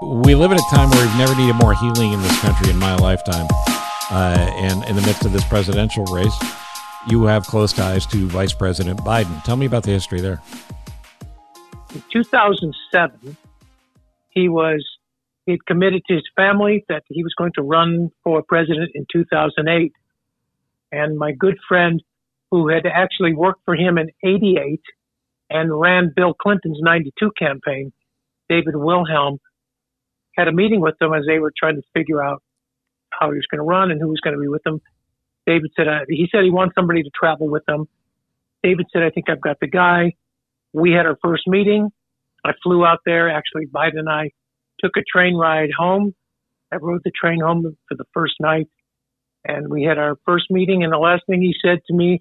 We live at a time where we've never needed more healing in this country in my lifetime. Uh, and in the midst of this presidential race, you have close ties to Vice President Biden. Tell me about the history there. In 2007, he was he had committed to his family that he was going to run for president in 2008. And my good friend, who had actually worked for him in 88 and ran Bill Clinton's 92 campaign, David Wilhelm, had a meeting with them as they were trying to figure out how he was going to run and who was going to be with them. David said, uh, he said he wants somebody to travel with them. David said, I think I've got the guy. We had our first meeting. I flew out there. Actually, Biden and I took a train ride home. I rode the train home for the first night and we had our first meeting. And the last thing he said to me,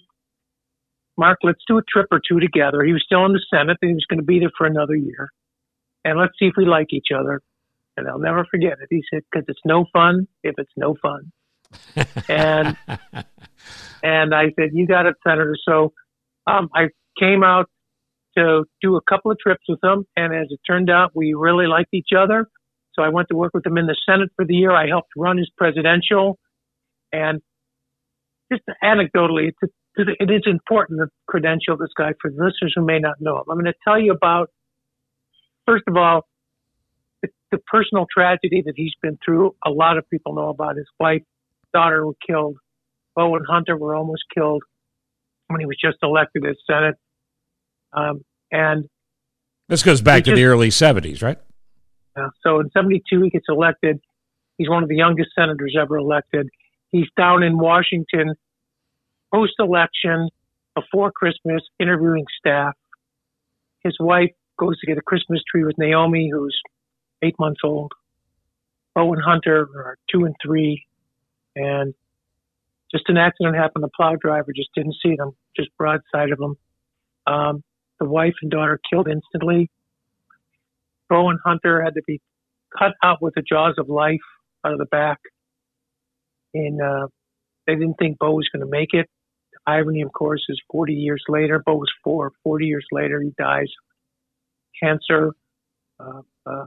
Mark, let's do a trip or two together. He was still in the Senate and he was going to be there for another year. And let's see if we like each other. And I'll never forget it. He said, because it's no fun if it's no fun. and and I said, you got it, Senator. So um, I came out to do a couple of trips with him. And as it turned out, we really liked each other. So I went to work with him in the Senate for the year. I helped run his presidential and just anecdotally, it's, it is important to credential this guy for listeners who may not know him. I'm going to tell you about, first of all, the, personal tragedy that he's been through. A lot of people know about his wife, daughter were killed. Bo and Hunter were almost killed when he was just elected as Senate. Um, and this goes back to just, the early 70s, right? Yeah. So in 72, he gets elected. He's one of the youngest senators ever elected. He's down in Washington post election before Christmas interviewing staff. His wife goes to get a Christmas tree with Naomi, who's eight months old. Owen Hunter are two and three. And just an accident happened. The plow driver just didn't see them, just broadside of them. Um, the wife and daughter killed instantly. Bo and Hunter had to be cut out with the jaws of life out of the back and uh, they didn't think Bo was going to make it. The irony, of course, is 40 years later, Bo was four. 40 years later, he dies. Cancer, uh, uh,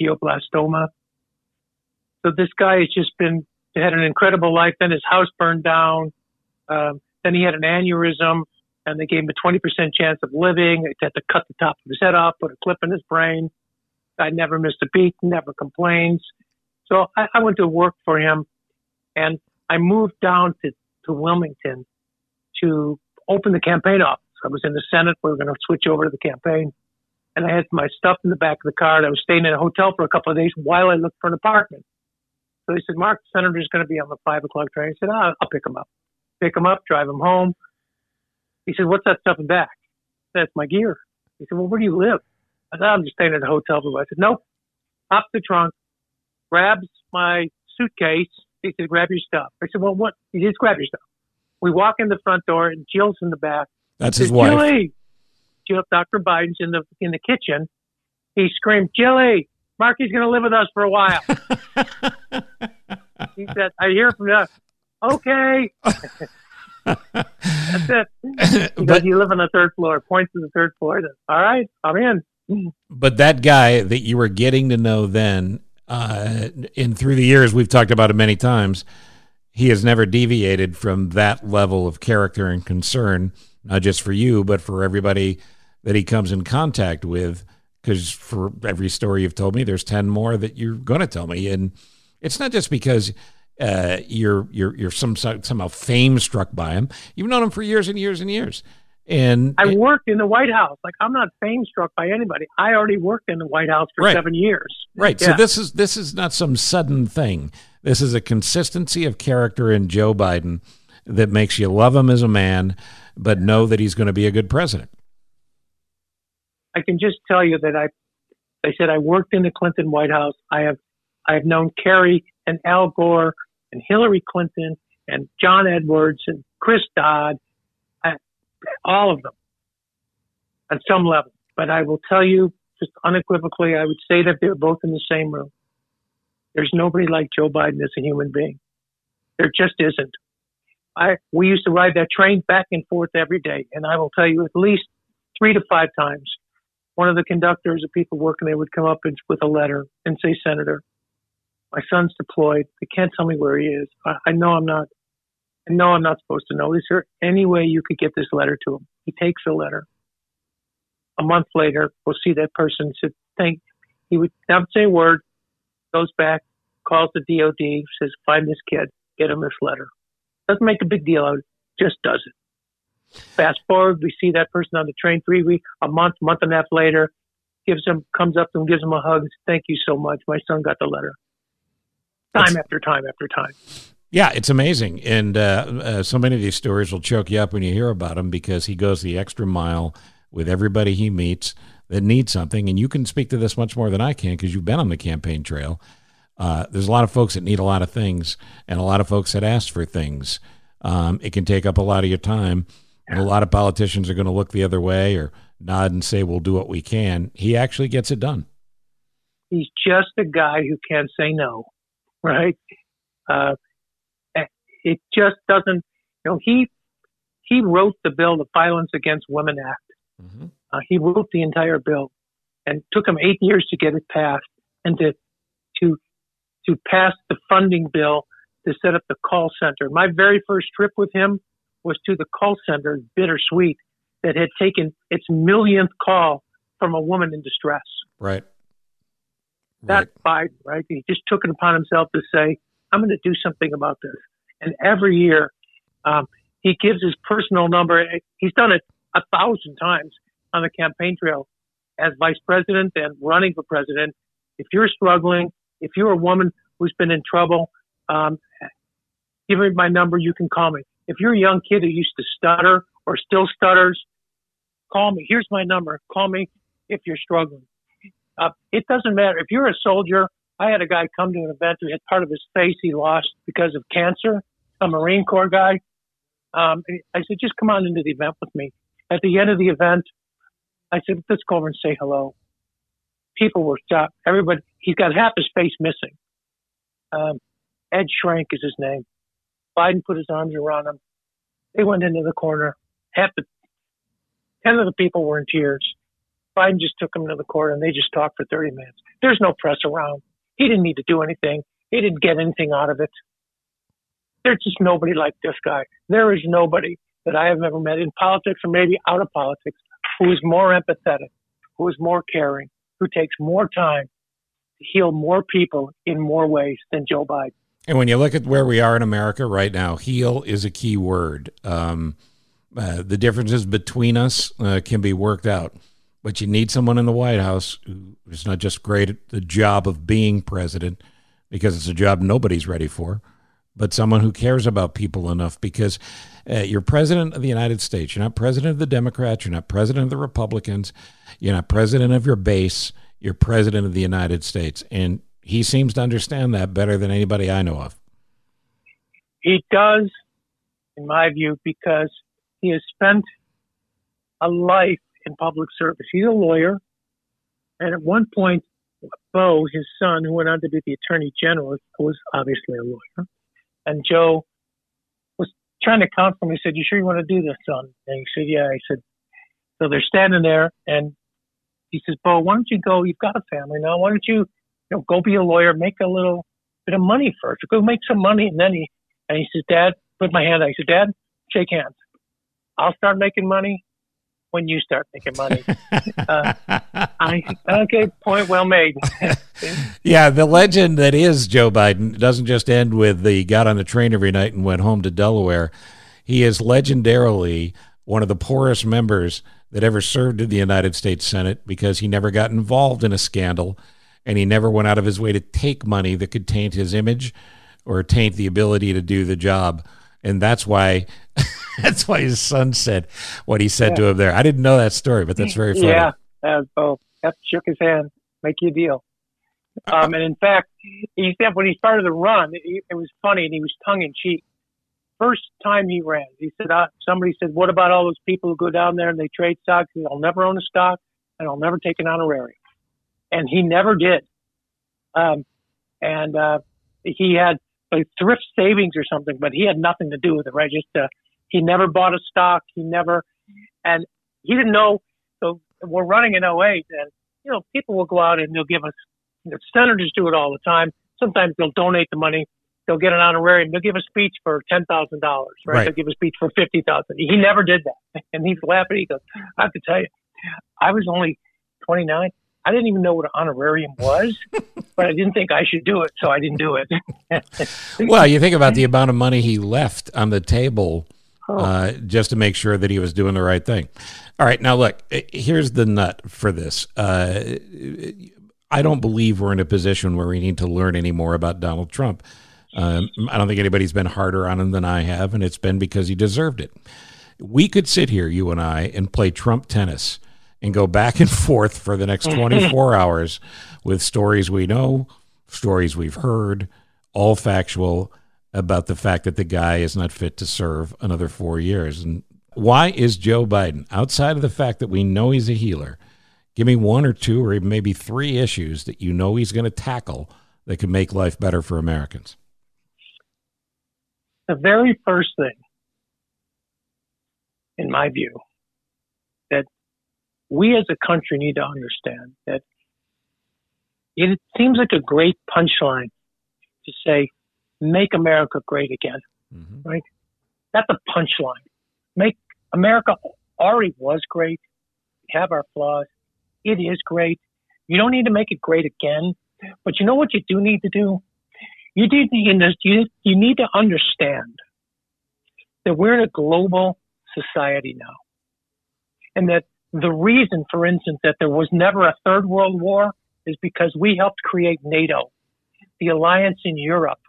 glioblastoma. So this guy has just been had an incredible life. Then his house burned down. Um, then he had an aneurysm, and they gave him a 20% chance of living. They had to cut the top of his head off, put a clip in his brain. I never missed a beat, never complains. So I, I went to work for him and I moved down to, to Wilmington to open the campaign office. I was in the Senate. We were going to switch over to the campaign. And I had my stuff in the back of the car. And I was staying in a hotel for a couple of days while I looked for an apartment. So he said, Mark, the senator's going to be on the five o'clock train. I said, oh, I'll pick him up. Pick him up, drive him home. He said, what's that stuff in back? That's my gear. He said, well, where do you live? I said, I'm just staying at a hotel. I said, nope. Pops the trunk, grabs my suitcase, he said, grab your stuff. I said, well, what? He said, grab your stuff. We walk in the front door and Jill's in the back. That's his wife. Jilly! Dr. Biden's in the, in the kitchen. He screamed, Jilly, Marky's going to live with us for a while. he said, I hear from you. Okay. That's it. He but, you live on the third floor. Points to the third floor. All right, I'm in. But that guy that you were getting to know then uh, and through the years, we've talked about it many times. He has never deviated from that level of character and concern, not just for you, but for everybody that he comes in contact with. Because for every story you've told me, there's ten more that you're going to tell me, and it's not just because uh, you're you're you're some somehow fame struck by him. You've known him for years and years and years. And I worked in the White House. Like I'm not fame struck by anybody. I already worked in the White House for right. seven years. Right. Yeah. So this is this is not some sudden thing. This is a consistency of character in Joe Biden that makes you love him as a man, but know that he's going to be a good president. I can just tell you that I, I said I worked in the Clinton White House. I have, I have known Kerry and Al Gore and Hillary Clinton and John Edwards and Chris Dodd uh, all of them at some level. But I will tell you, just unequivocally, I would say that they're both in the same room. There's nobody like Joe Biden as a human being. There just isn't. I we used to ride that train back and forth every day, and I will tell you at least three to five times one of the conductors, the people working there, would come up and, with a letter and say, "Senator, my son's deployed. They can't tell me where he is. I, I know I'm not. I know I'm not supposed to know. Is there any way you could get this letter to him?" He takes the letter. A month later, we'll see that person. Said, "Thank." He would not say a word. Goes back, calls the DOD, says, "Find this kid. Get him this letter." Doesn't make a big deal out. Just does it. Fast forward, we see that person on the train three weeks, a month, month and a half later, gives him, comes up to him, gives him a hug. Thank you so much. My son got the letter. Time after time after time. Yeah, it's amazing, and uh, uh, so many of these stories will choke you up when you hear about him because he goes the extra mile with everybody he meets that needs something. And you can speak to this much more than I can because you've been on the campaign trail. Uh, there's a lot of folks that need a lot of things, and a lot of folks that ask for things. Um, it can take up a lot of your time. And a lot of politicians are going to look the other way or nod and say, we'll do what we can. He actually gets it done. He's just a guy who can't say no, right? Uh, it just doesn't, you know, he, he wrote the bill, the Violence Against Women Act. Mm-hmm. Uh, he wrote the entire bill and took him eight years to get it passed and to, to, to pass the funding bill to set up the call center. My very first trip with him was to the call center, Bittersweet, that had taken its millionth call from a woman in distress. Right. That's right. Biden, right? He just took it upon himself to say, I'm going to do something about this. And every year, um, he gives his personal number. He's done it a thousand times on the campaign trail as vice president and running for president. If you're struggling, if you're a woman who's been in trouble, um, give me my number. You can call me. If you're a young kid who used to stutter or still stutters, call me. Here's my number. Call me if you're struggling. Uh, it doesn't matter. If you're a soldier, I had a guy come to an event who had part of his face he lost because of cancer, a Marine Corps guy. Um, I said, just come on into the event with me. At the end of the event, I said, let's go over and say hello. People were shocked. Everybody, he's got half his face missing. Um, Ed Schrank is his name. Biden put his arms around him. They went into the corner. Half the, 10 of the people were in tears. Biden just took them to the corner and they just talked for 30 minutes. There's no press around. He didn't need to do anything. He didn't get anything out of it. There's just nobody like this guy. There is nobody that I have ever met in politics or maybe out of politics who is more empathetic, who is more caring, who takes more time heal more people in more ways than Joe Biden. And when you look at where we are in America right now, heal is a key word. Um, uh, the differences between us uh, can be worked out, but you need someone in the White House who is not just great at the job of being president, because it's a job nobody's ready for, but someone who cares about people enough because uh, you're president of the United States. You're not president of the Democrats. You're not president of the Republicans. You're not president of your base. You're president of the United States. And he seems to understand that better than anybody I know of. He does, in my view, because he has spent a life in public service. He's a lawyer, and at one point, Bo, his son, who went on to be the attorney general, was obviously a lawyer. And Joe was trying to comfort him. He said, "You sure you want to do this, son?" And he said, "Yeah." He said, "So they're standing there, and he says, Bo, why don't you go? You've got a family now. Why don't you you know, go be a lawyer, make a little bit of money first. Go make some money, and then he and he says, Dad, put my hand. out. He said, Dad, shake hands. I'll start making money when you start making money. uh, I, okay, point well made. yeah, the legend that is Joe Biden doesn't just end with the got on the train every night and went home to Delaware. He is legendarily one of the poorest members that ever served in the United States Senate because he never got involved in a scandal and he never went out of his way to take money that could taint his image or taint the ability to do the job. And that's why that's why his son said what he said yeah. to him there. I didn't know that story, but that's very funny. Yeah. Uh, oh, F shook his hand, make you a deal. Um, and in fact, he said when he started the run, it, it was funny and he was tongue in cheek. First time he ran, he said, uh, somebody said, what about all those people who go down there and they trade stocks? I'll never own a stock and I'll never take an honorarium and he never did. Um, and uh, he had like thrift savings or something, but he had nothing to do with it, right? Just uh, he never bought a stock. He never, and he didn't know. So we're running in 08, and you know people will go out and they'll give us. You know, senators do it all the time. Sometimes they'll donate the money. They'll get an honorarium. They'll give a speech for ten thousand dollars, right? Right. They'll give a speech for fifty thousand. He never did that, and he's laughing. He goes, "I have to tell you, I was only 29. I didn't even know what an honorarium was, but I didn't think I should do it, so I didn't do it." Well, you think about the amount of money he left on the table Oh. uh, just to make sure that he was doing the right thing. All right, now look, eh, here's the nut for this. Uh, I don't believe we're in a position where we need to learn any more about Donald Trump. Um, I don't think anybody's been harder on him than I have, and it's been because he deserved it. We could sit here, you and I, and play Trump tennis and go back and forth for the next 24 hours with stories we know, stories we've heard, all factual about the fact that the guy is not fit to serve another four years. And why is Joe Biden, outside of the fact that we know he's a healer, give me one or two or maybe three issues that you know he's going to tackle that could make life better for Americans? The very first thing, in my view, that we as a country need to understand that it seems like a great punchline to say, make America great again. Mm-hmm. That's a punchline. Make America already was great. We have our flaws. It is great. You don't need to make it great again. But you know what you do need to do? You need to, you, you need to understand that we're in a global society now. And that the reason, for instance, that there was never a third world war is because we helped create NATO, the alliance in Europe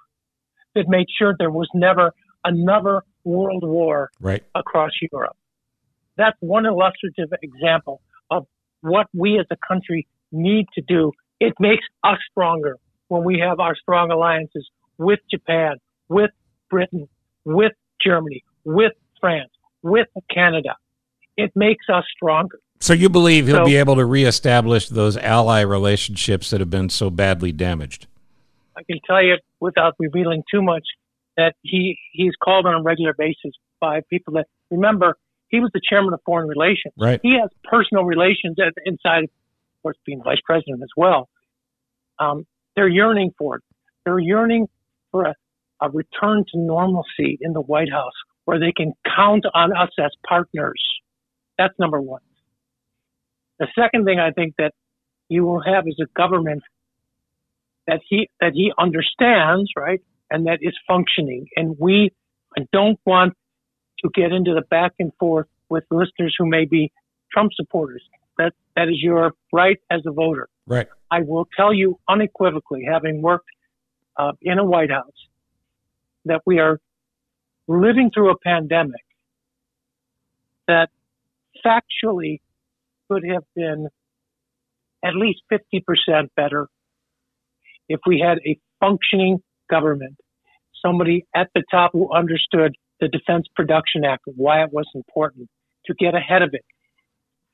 that made sure there was never another world war Right. across Europe. That's one illustrative example of what we as a country need to do. It makes us stronger when we have our strong alliances with Japan, with Britain, with Germany, with France, with Canada. It makes us stronger. So you believe he'll So- be able to reestablish those ally relationships that have been so badly damaged? I can tell you without revealing too much that he he's called on a regular basis by people that remember he was the chairman of foreign relations. Right. He has personal relations inside, of course, being vice president as well. Um, they're yearning for it. They're yearning for a, a return to normalcy in the White House where they can count on us as partners. That's number one. The second thing I think that you will have is a government that he that he understands, right, and that is functioning. And we don't want to get into the back and forth with listeners who may be Trump supporters. That that is your right as a voter. Right. I will tell you unequivocally, having worked uh, in a White House, that we are living through a pandemic that factually could have been at least 50% better if we had a functioning government, somebody at the top who understood the Defense Production Act, why it was important to get ahead of it.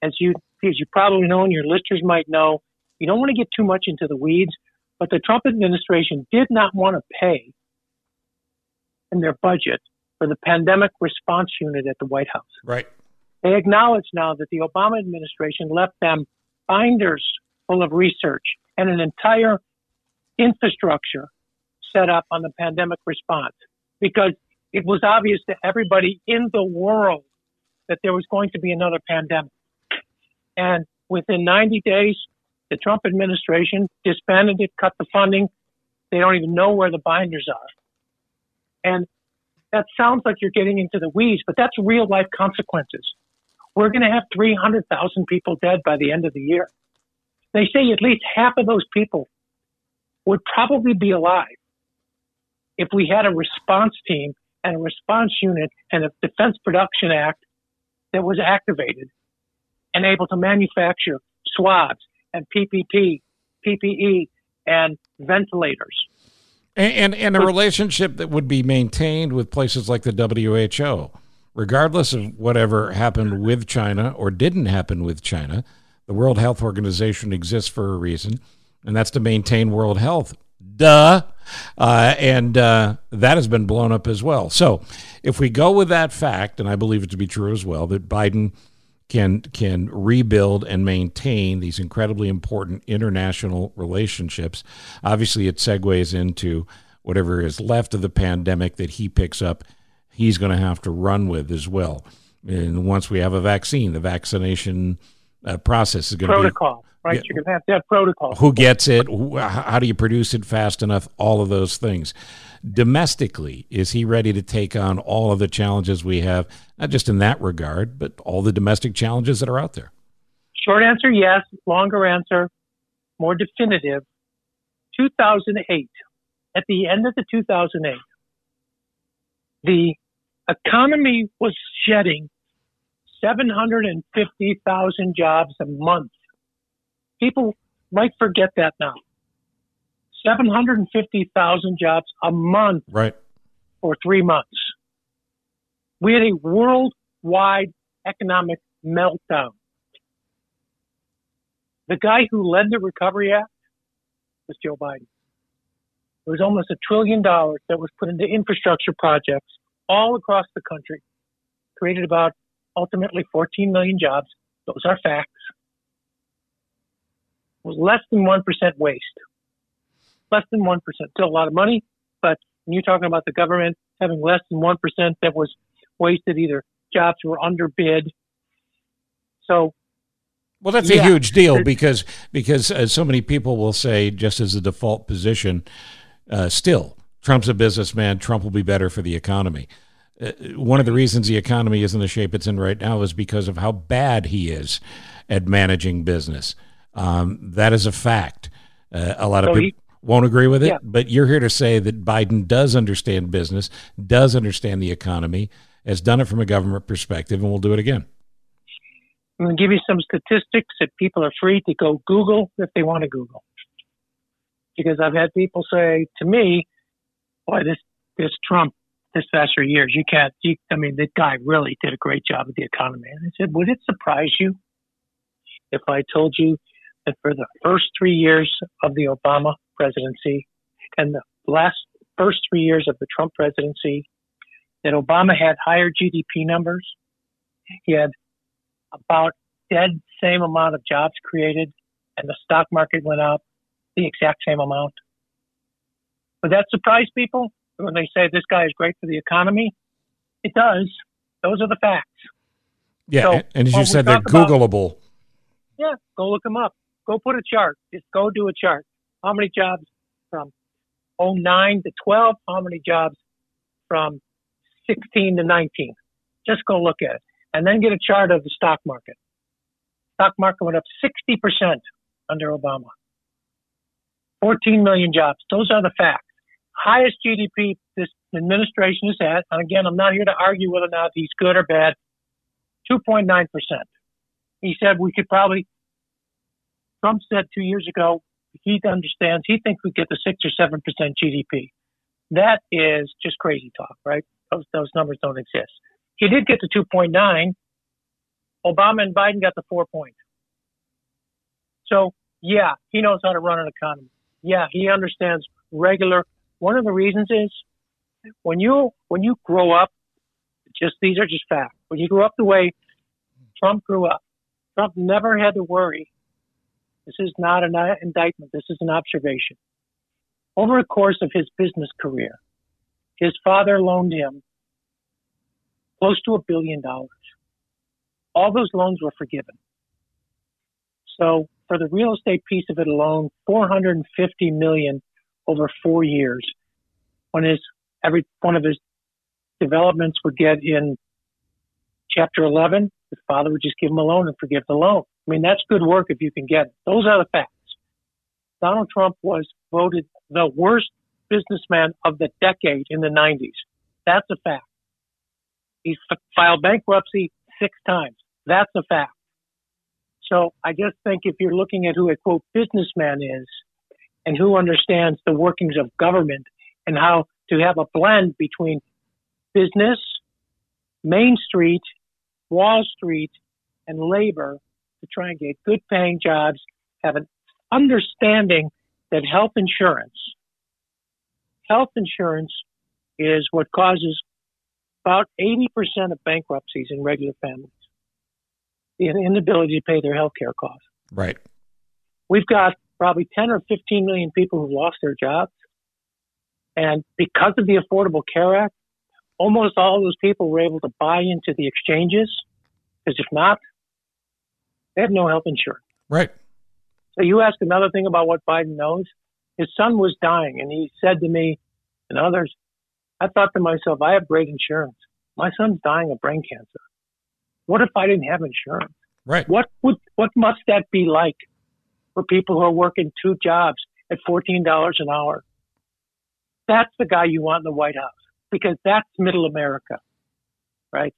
As you, as you probably know, and your listeners might know, you don't want to get too much into the weeds, but the Trump administration did not want to pay in their budget for the pandemic response unit at the White House. Right. They acknowledge now that the Obama administration left them binders full of research and an entire infrastructure set up on the pandemic response because it was obvious to everybody in the world that there was going to be another pandemic. And within 90 days, the Trump administration disbanded it, cut the funding. They don't even know where the binders are. And that sounds like you're getting into the weeds, but that's real life consequences. We're going to have 300,000 people dead by the end of the year. They say at least half of those people would probably be alive if we had a response team and a response unit and a Defense Production Act that was activated and able to manufacture swabs and PPP, PPE, and ventilators. And, and, and a relationship that would be maintained with places like the WHO, regardless of whatever happened with China or didn't happen with China. The World Health Organization exists for a reason, and that's to maintain world health. Duh. Uh, and uh, that has been blown up as well. So, if we go with that fact, and I believe it to be true as well, that Biden can can rebuild and maintain these incredibly important international relationships. Obviously, it segues into whatever is left of the pandemic that he picks up. He's going to have to run with as well. And once we have a vaccine, the vaccination uh, process is going to protocol, right? Yeah, You're going to have to have protocol. Who gets it? How do you produce it fast enough? All of those things. Domestically, is he ready to take on all of the challenges we have, not just in that regard, but all the domestic challenges that are out there? Short answer, yes. Longer answer, more definitive. 2008. At the end of the 2008, the economy was shedding 750,000 jobs a month. People might forget that now. 750,000 jobs a month right. for three months. We had a worldwide economic meltdown. The guy who led the Recovery Act was Joe Biden. It was almost a trillion dollars that was put into infrastructure projects all across the country, created about ultimately 14 million jobs. Those are facts. Was less than 1% waste. Less than 1%. Still a lot of money, but when you're talking about the government having less than 1% that was wasted, either jobs were underbid. So well, that's yeah. a huge deal because because uh, so many people will say, just as a default position, uh, still Trump's a businessman. Trump will be better for the economy. Uh, one of the reasons the economy is in the shape it's in right now is because of how bad he is at managing business. Um, that is a fact. Uh, a lot of so people he, won't agree with it, yeah. but you're here to say that Biden does understand business, does understand the economy, has done it from a government perspective, and will do it again. I'm going to give you some statistics that people are free to go Google if they want to Google. Because I've had people say to me, boy, this, this Trump this past three years. You can't. You, I mean, the guy really did a great job with the economy. And I said, would it surprise you if I told you that for the first three years of the Obama presidency and the last first three years of the Trump presidency, that Obama had higher GDP numbers. He had about dead same amount of jobs created, and the stock market went up the exact same amount. Would that surprise people? when they say this guy is great for the economy, it does. Those are the facts. Yeah, so, and as you said, they're Googleable. About, yeah, go look them up. Go put a chart. Just go do a chart. How many jobs from 09 to 12? How many jobs from 16 to 19? Just go look at it. And then get a chart of the stock market. Stock market went up 60% under Obama. 14 million jobs. Those are the facts highest GDP this administration has had, and again, I'm not here to argue whether or not he's good or bad, 2.9%. He said we could probably, Trump said two years ago, he understands, he thinks we get the 6 or 7% GDP. That is just crazy talk, right? Those, those numbers don't exist. He did get to 2.9. Obama and Biden got to 4 points. So, yeah, he knows how to run an economy. Yeah, he understands regular one of the reasons is when you when you grow up, just these are just facts. When you grow up the way Trump grew up, Trump never had to worry. This is not an indictment. This is an observation. Over the course of his business career, his father loaned him close to a billion dollars. All those loans were forgiven. So for the real estate piece of it alone, 450 million over four years. One is every one of his developments would get in chapter 11. His father would just give him a loan and forgive the loan. I mean, that's good work if you can get it. Those are the facts. Donald Trump was voted the worst businessman of the decade in the 90s. That's a fact. He's filed bankruptcy six times. That's a fact. So I just think if you're looking at who a quote businessman is, and who understands the workings of government and how to have a blend between business, Main Street, Wall Street, and labor to try and get good paying jobs, have an understanding that health insurance, health insurance is what causes about 80% of bankruptcies in regular families. the inability to pay their health care costs. Right. We've got probably 10 or 15 million people who've lost their jobs. And because of the Affordable Care Act, almost all those people were able to buy into the exchanges. Because if not, they have no health insurance. Right. So you ask another thing about what Biden knows. His son was dying, and he said to me and others, I thought to myself, I have great insurance. My son's dying of brain cancer. What if I didn't have insurance? Right. What would what must that be like for people who are working two jobs at fourteen dollars an hour? That's the guy you want in the White House because that's middle America, right?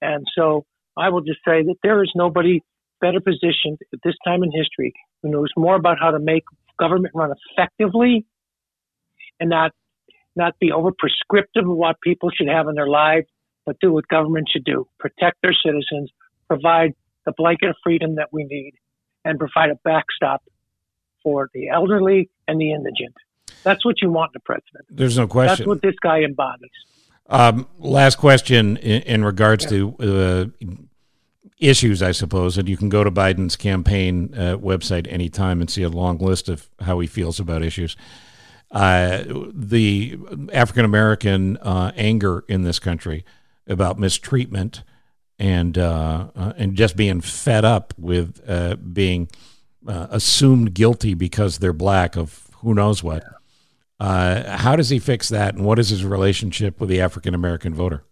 And so I will just say that there is nobody better positioned at this time in history who knows more about how to make government run effectively and not not be over prescriptive of what people should have in their lives, but do what government should do: protect their citizens, provide the blanket of freedom that we need, and provide a backstop for the elderly and the indigent. That's what you want in a president. There's no question. That's what this guy embodies. Um, last question in, in regards yeah. to uh, issues, I suppose, and you can go to Biden's campaign uh, website anytime and see a long list of how he feels about issues. Uh, the African American uh, anger in this country about mistreatment and uh, uh, and just being fed up with uh, being assumed guilty because they're black of who knows what. how does he fix that, and what is his relationship with the African American voter?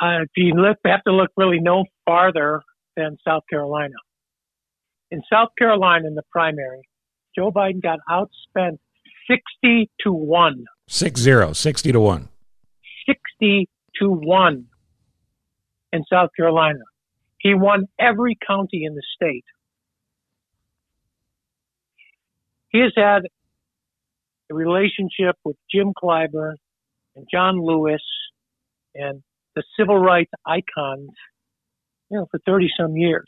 Uh, you look, have to look really no farther than South Carolina. In South Carolina, in the primary, Joe Biden got outspent 60 to 1. Six zero, 60 to 1. 60 to 1 in South Carolina. He won every county in the state. He has had a relationship with Jim Clyburn and John Lewis and the civil rights icons, you know, for 30 some years.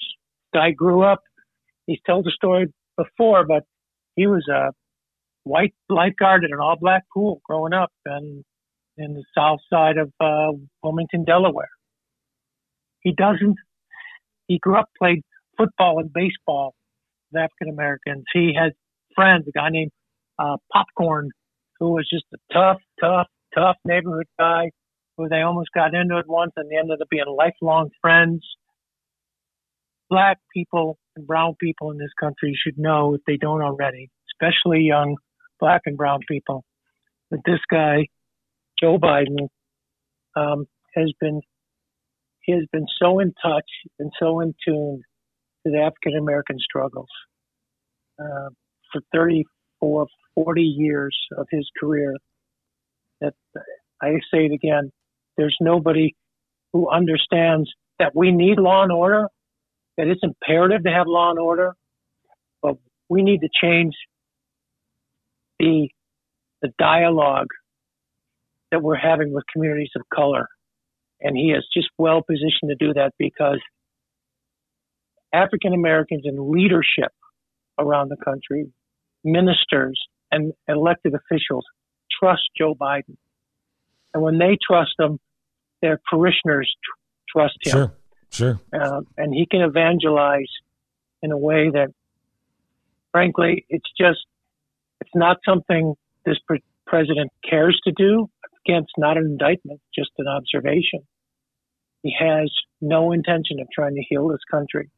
Guy grew up, he's told the story before, but he was a white lifeguard in an all black pool growing up and in the south side of uh, Wilmington, Delaware. He doesn't, he grew up, played football and baseball with African Americans. He has friends, a guy named uh, Popcorn, who was just a tough, tough, tough neighborhood guy who they almost got into it once and they ended up being lifelong friends. Black people and brown people in this country should know, if they don't already, especially young black and brown people, that this guy, Joe Biden, um, has been he has been so in touch and so in tune to the African American struggles uh, for 34, 40 years of his career that I say it again, there's nobody who understands that we need law and order, that it's imperative to have law and order, but we need to change the the dialogue that we're having with communities of color. And he is just well positioned to do that because African Americans in leadership around the country, ministers and elected officials trust Joe Biden. And when they trust him, their parishioners tr- trust him. Sure, sure. Uh, and he can evangelize in a way that, frankly, it's just, it's not something this pre- president cares to do. Again, it's not an indictment, just an observation. He has no intention of trying to heal this country.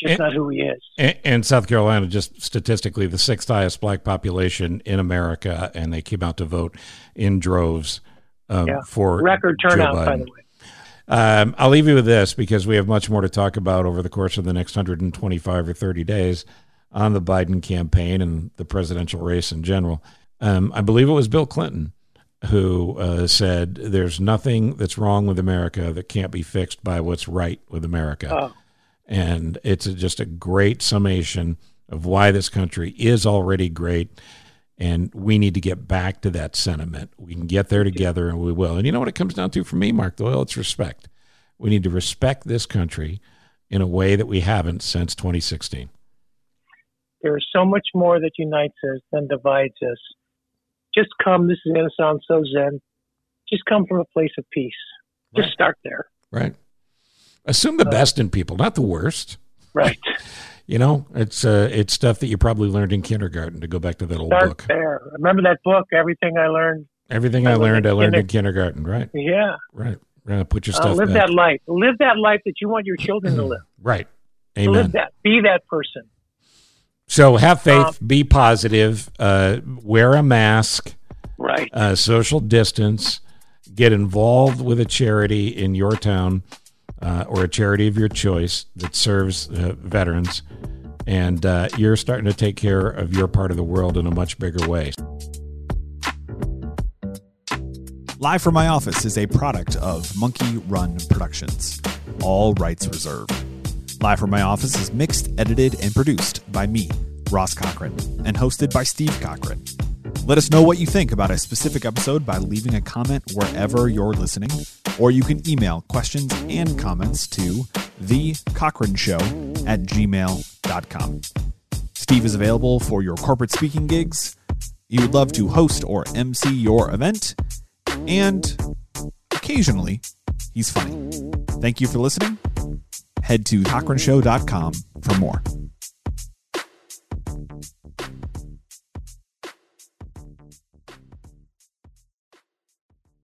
Just and, not who he is. And, and, South Carolina, just statistically, the sixth highest black population in America, and they came out to vote in droves um, yeah. for record turnout, by the way. Um, I'll leave you with this because we have much more to talk about over the course of the next 125 or 30 days on the Biden campaign and the presidential race in general. Um, I believe it was Bill Clinton who uh, said, There's nothing that's wrong with America that can't be fixed by what's right with America. Oh. And it's a, just a great summation of why this country is already great and we need to get back to that sentiment. We can get there together, and we will. And you know what it comes down to for me, Mark Doyle? It's respect. We need to respect this country in a way that we haven't since 2016. There is so much more that unites us than divides us. Just come, this is going to sound so zen, just come from a place of peace. Just right. start there. Right. Assume the uh, best in people, not the worst. Right. You know, it's uh, it's stuff that you probably learned in kindergarten. To go back to that old Start book, there. Remember that book, Everything I Learned? everything I I learned learned, I learned in kindergarten. Right, Yeah. right. Uh, put your Uh, stuff live back. that life. Live that life that you want your children to live. Right. Amen. Live that. Be that person. So have faith, Um, be positive, uh, wear a mask, Right. uh, social distance, get involved with a charity in your town uh, or a charity of your choice that serves uh, veterans, and uh, you're starting to take care of your part of the world in a much bigger way. Live from my office is a product of Monkey Run Productions. All rights reserved. Live from my office is mixed, edited, and produced by me, Ross Cochran, and hosted by Steve Cochran. Let us know what you think about a specific episode by leaving a comment wherever you're listening, or you can email questions and comments to thecochranshow at gmail.com. Steve is available for your corporate speaking gigs. You would love to host or MC your event, and occasionally, he's funny. Thank you for listening. Head to cochranshow.com for more.